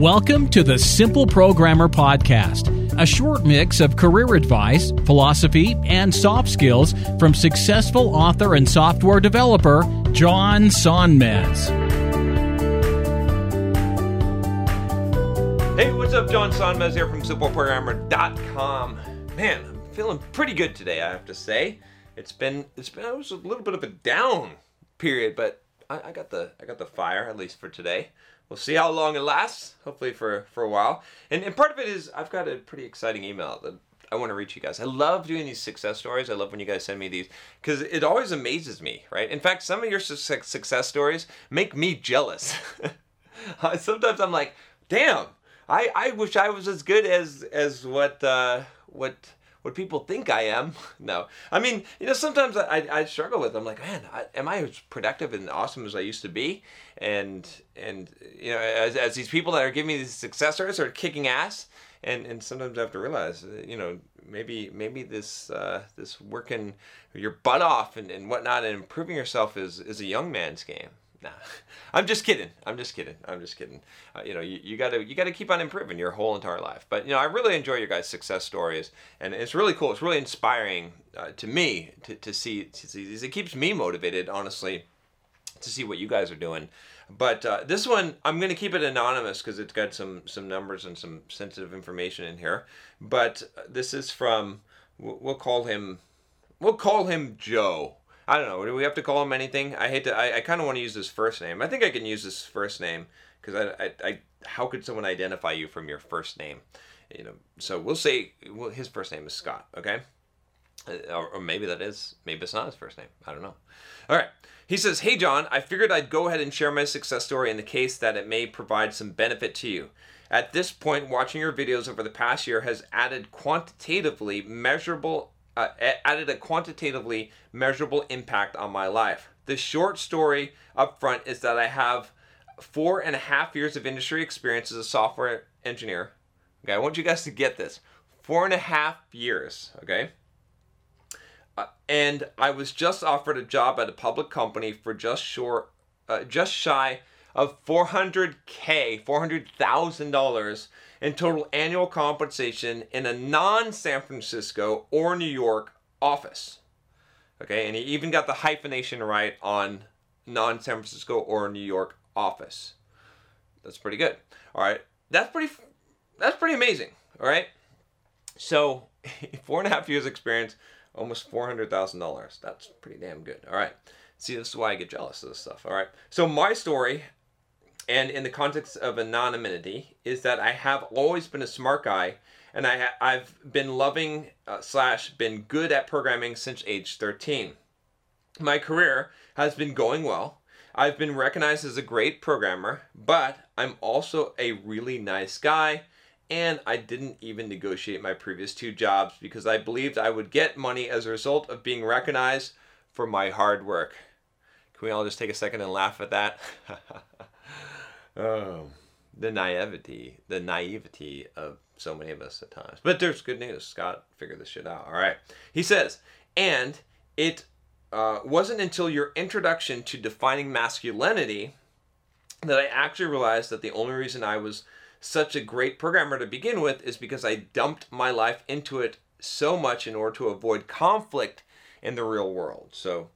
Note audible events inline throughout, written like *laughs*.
Welcome to the Simple Programmer Podcast, a short mix of career advice, philosophy, and soft skills from successful author and software developer John Sonmez. Hey, what's up? John Sonmez here from SimpleProgrammer.com. Man, I'm feeling pretty good today, I have to say. It's been it's been it was a little bit of a down period, but I, I got the I got the fire at least for today. We'll see how long it lasts. Hopefully for for a while. And and part of it is I've got a pretty exciting email that I want to reach you guys. I love doing these success stories. I love when you guys send me these because it always amazes me, right? In fact, some of your su- success stories make me jealous. *laughs* Sometimes I'm like, damn, I, I wish I was as good as as what uh, what what people think I am. *laughs* No, I mean, you know, sometimes I, I struggle with. I'm like, man, I, am I as productive and awesome as I used to be? And and you know, as, as these people that are giving me these successors are kicking ass, and and sometimes I have to realize, uh, you know, maybe maybe this uh, this working your butt off and, and whatnot and improving yourself is is a young man's game. Nah, *laughs* I'm just kidding. I'm just kidding. I'm just kidding. Uh, you know, you, you gotta you gotta keep on improving your whole entire life. But you know, I really enjoy your guys' success stories, and it's really cool. It's really inspiring uh, to me to, to see to see these. It keeps me motivated, honestly, to see what you guys are doing. But uh, this one, I'm gonna keep it anonymous because it's got some some numbers and some sensitive information in here. But uh, this is from we'll call him we'll call him Joe. I don't know. Do we have to call him anything? I hate to. I, I kind of want to use his first name. I think I can use his first name because I, I, I. How could someone identify you from your first name? You know. So we'll say well, his first name is Scott. Okay. Uh, Or, or maybe that is. Maybe it's not his first name. I don't know. All right. He says, "Hey John, I figured I'd go ahead and share my success story in the case that it may provide some benefit to you." At this point, watching your videos over the past year has added quantitatively measurable uh, added a quantitatively measurable impact on my life. The short story up front is that I have four and a half years of industry experience as a software engineer. Okay, I want you guys to get this. Four and a half years, okay? Uh, and I was just offered a job at a public company for just short, uh, just shy of 400k, $400,000 in total annual compensation in a non-San Francisco or New York office. Okay, and he even got the hyphenation right on non-San Francisco or New York office. That's pretty good. All right, that's pretty. That's pretty amazing. All right. So, *laughs* four and a half years experience, almost four hundred thousand dollars. That's pretty damn good. All right. See, this is why I get jealous of this stuff. All right. So my story, and in the context of anonymity, is that I have always been a smart guy, and I I've been loving uh, slash been good at programming since age thirteen. My career has been going well. I've been recognized as a great programmer, but I'm also a really nice guy and I didn't even negotiate my previous two jobs because I believed I would get money as a result of being recognized for my hard work. Can we all just take a second and laugh at that? *laughs* oh, the naivety, the naivety of so many of us at times. But there's good news. Scott figured this shit out. All right. He says, and it uh, wasn't until your introduction to defining masculinity that I actually realized that the only reason I was such a great programmer to begin with is because I dumped my life into it so much in order to avoid conflict in the real world. So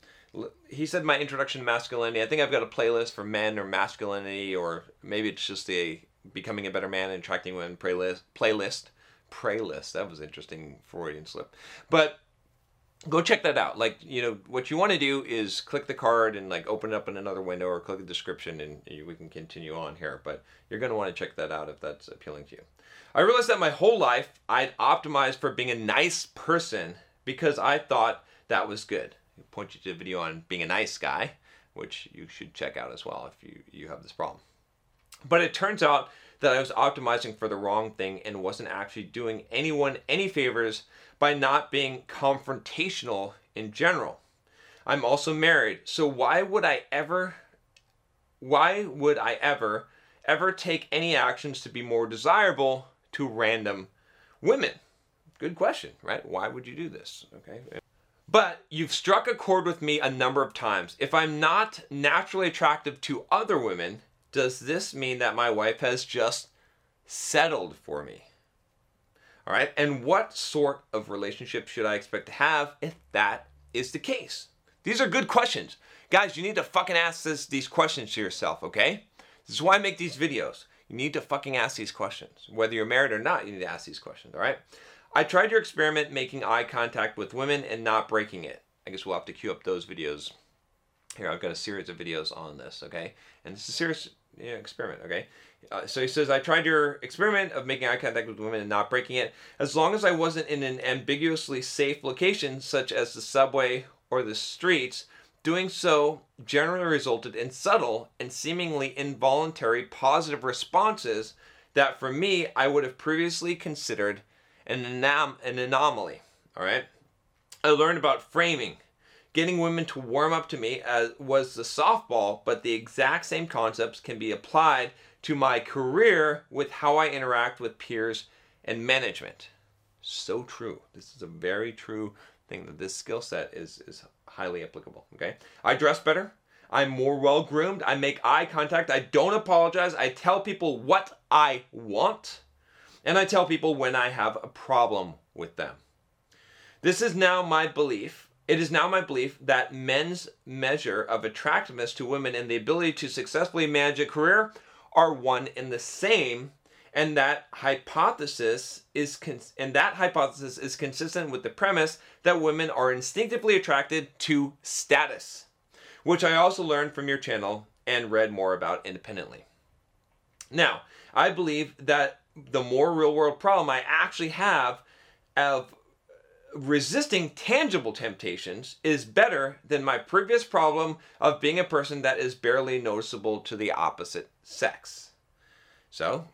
he said my introduction to masculinity. I think I've got a playlist for men or masculinity, or maybe it's just a becoming a better man and attracting women playlist. Playlist, playlist. That was interesting Freudian slip, but go check that out. Like, you know, what you want to do is click the card and like open it up in another window or click the description and we can continue on here. But you're going to want to check that out if that's appealing to you. I realized that my whole life I'd optimized for being a nice person because I thought that was good. Point you to a video on being a nice guy, which you should check out as well if you, you have this problem. But it turns out that I was optimizing for the wrong thing and wasn't actually doing anyone any favors by not being confrontational in general. I'm also married, so why would I ever why would I ever ever take any actions to be more desirable to random women? Good question, right? Why would you do this? Okay. But you've struck a chord with me a number of times. If I'm not naturally attractive to other women, does this mean that my wife has just settled for me? All right. And what sort of relationship should I expect to have if that is the case? These are good questions. Guys, you need to fucking ask this, these questions to yourself, okay? This is why I make these videos. You need to fucking ask these questions. Whether you're married or not, you need to ask these questions, all right? I tried your experiment making eye contact with women and not breaking it. I guess we'll have to queue up those videos. Here, I've got a series of videos on this, okay? And it's a serious yeah, experiment, okay? Uh, so he says, I tried your experiment of making eye contact with women and not breaking it. As long as I wasn't in an ambiguously safe location, such as the subway or the streets, doing so generally resulted in subtle and seemingly involuntary positive responses that for me I would have previously considered an, anom- an anomaly. All right. I learned about framing. Getting women to warm up to me as was the softball, but the exact same concepts can be applied to my career with how I interact with peers and management. So true. This is a very true thing that this skill set is is highly applicable. Okay, I dress better. I'm more well groomed. I make eye contact. I don't apologize. I tell people what I want, and I tell people when I have a problem with them. This is now my belief. It is now my belief that men's measure of attractiveness to women and the ability to successfully manage a career are one and the same and that hypothesis is con- and that hypothesis is consistent with the premise that women are instinctively attracted to status, which I also learned from your channel and read more about independently. Now, I believe that the more real world problem I actually have of resisting tangible temptations is better than my previous problem of being a person that is barely noticeable to the opposite sex. So,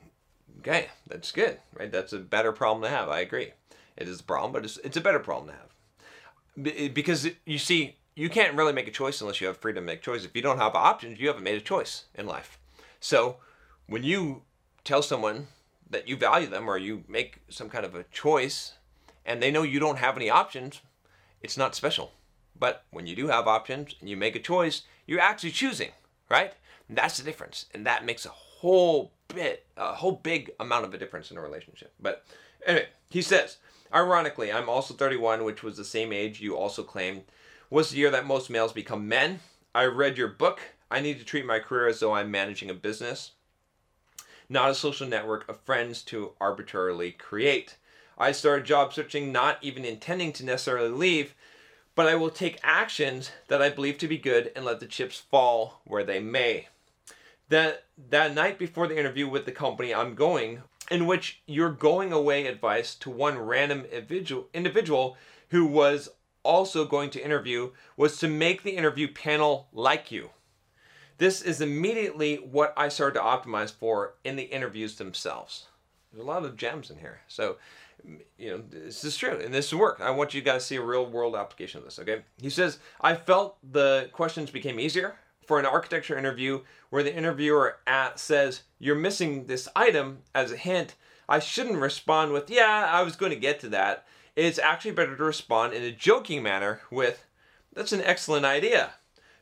Okay, that's good, right? That's a better problem to have. I agree. It is a problem, but it's, it's a better problem to have. Because you see, you can't really make a choice unless you have freedom to make choice. If you don't have options, you haven't made a choice in life. So when you tell someone that you value them or you make some kind of a choice and they know you don't have any options, it's not special. But when you do have options and you make a choice, you're actually choosing, right? And that's the difference. And that makes a whole bit, a whole big amount of a difference in a relationship. But anyway, he says, ironically, I'm also 31, which was the same age you also claimed was the year that most males become men. I read your book. I need to treat my career as though I'm managing a business, not a social network of friends to arbitrarily create. I started job searching not even intending to necessarily leave, but I will take actions that I believe to be good and let the chips fall where they may that that night before the interview with the company I'm going, in which you're going away advice to one random individual individual who was also going to interview was to make the interview panel like you. This is immediately what I started to optimize for in the interviews themselves. There's a lot of gems in here. So, you know, this is true and this work. I want you guys to see a real world application of this, okay? He says, I felt the questions became easier for an architecture interview where the interviewer at says, You're missing this item as a hint, I shouldn't respond with, Yeah, I was going to get to that. It's actually better to respond in a joking manner with, That's an excellent idea.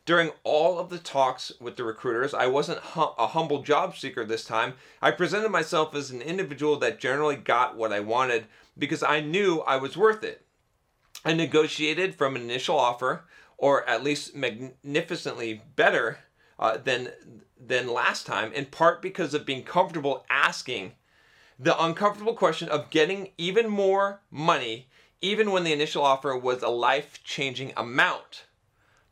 During all of the talks with the recruiters, I wasn't hum- a humble job seeker this time. I presented myself as an individual that generally got what I wanted because I knew I was worth it. I negotiated from an initial offer or at least magnificently better uh, than than last time, in part because of being comfortable asking the uncomfortable question of getting even more money, even when the initial offer was a life changing amount.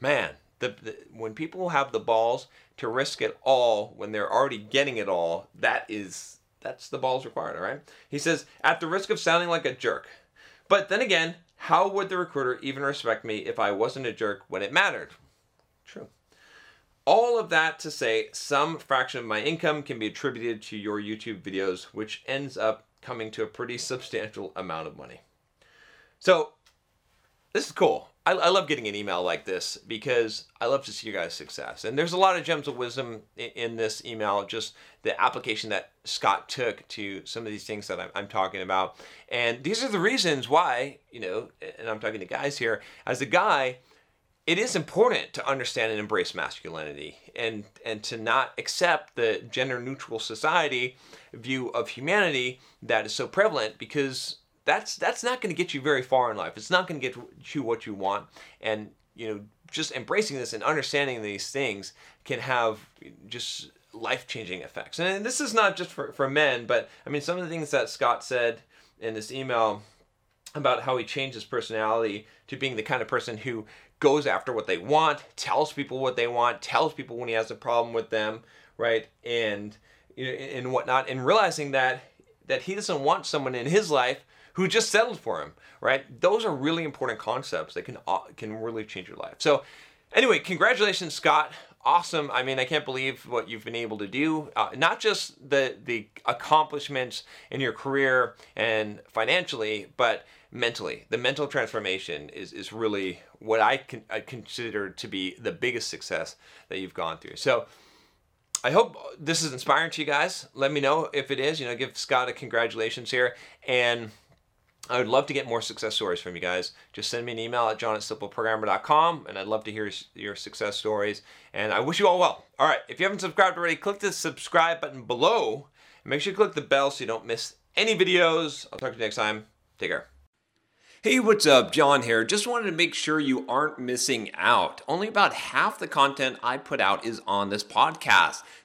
Man, the, the, when people have the balls to risk it all when they're already getting it all, that is that's the balls required. All right. He says at the risk of sounding like a jerk, but then again, how would the recruiter even respect me if I wasn't a jerk when it mattered? True. all of that to say, some fraction of my income can be attributed to your YouTube videos, which ends up coming to a pretty substantial amount of money. So, this is cool. I, I, love getting an email like this because I love to see you guys' success. And there's a lot of gems of wisdom in, in this email, just the application that Scott took to some of these things that I'm, I'm, talking about. And these are the reasons why, you know, and I'm talking to guys here, as a guy, it is important to understand and embrace masculinity and and to not accept the gender neutral society view of humanity that is so prevalent because that's that's not going to get you very far in life. It's not going to get you what you want and you know just embracing this and understanding these things can have just life-changing effects. And this is not just for, for men, but I mean some of the things that Scott said in this email about how he changed his personality to being the kind of person who goes after what they want, tells people what they want, tells people when he has a problem with them, right? And you know, and whatnot, and realizing that that he doesn't want someone in his life who just settled for him, right? Those are really important concepts that can uh, can really change your life. So, anyway, congratulations, Scott. Awesome. I mean, I can't believe what you've been able to do. Uh, not just the the accomplishments in your career and financially, but mentally. The mental transformation is, is really what I, can, I consider to be the biggest success that you've gone through. So I hope this is inspiring to you guys. Let me know if it is. You know, give Scott a congratulations here. And I would love to get more success stories from you guys. Just send me an email at john at simpleprogrammer.com and I'd love to hear your success stories. And I wish you all well. All right, if you haven't subscribed already, click the subscribe button below. Make sure you click the bell so you don't miss any videos. I'll talk to you next time. Take care. Hey, what's up? John here. Just wanted to make sure you aren't missing out. Only about half the content I put out is on this podcast.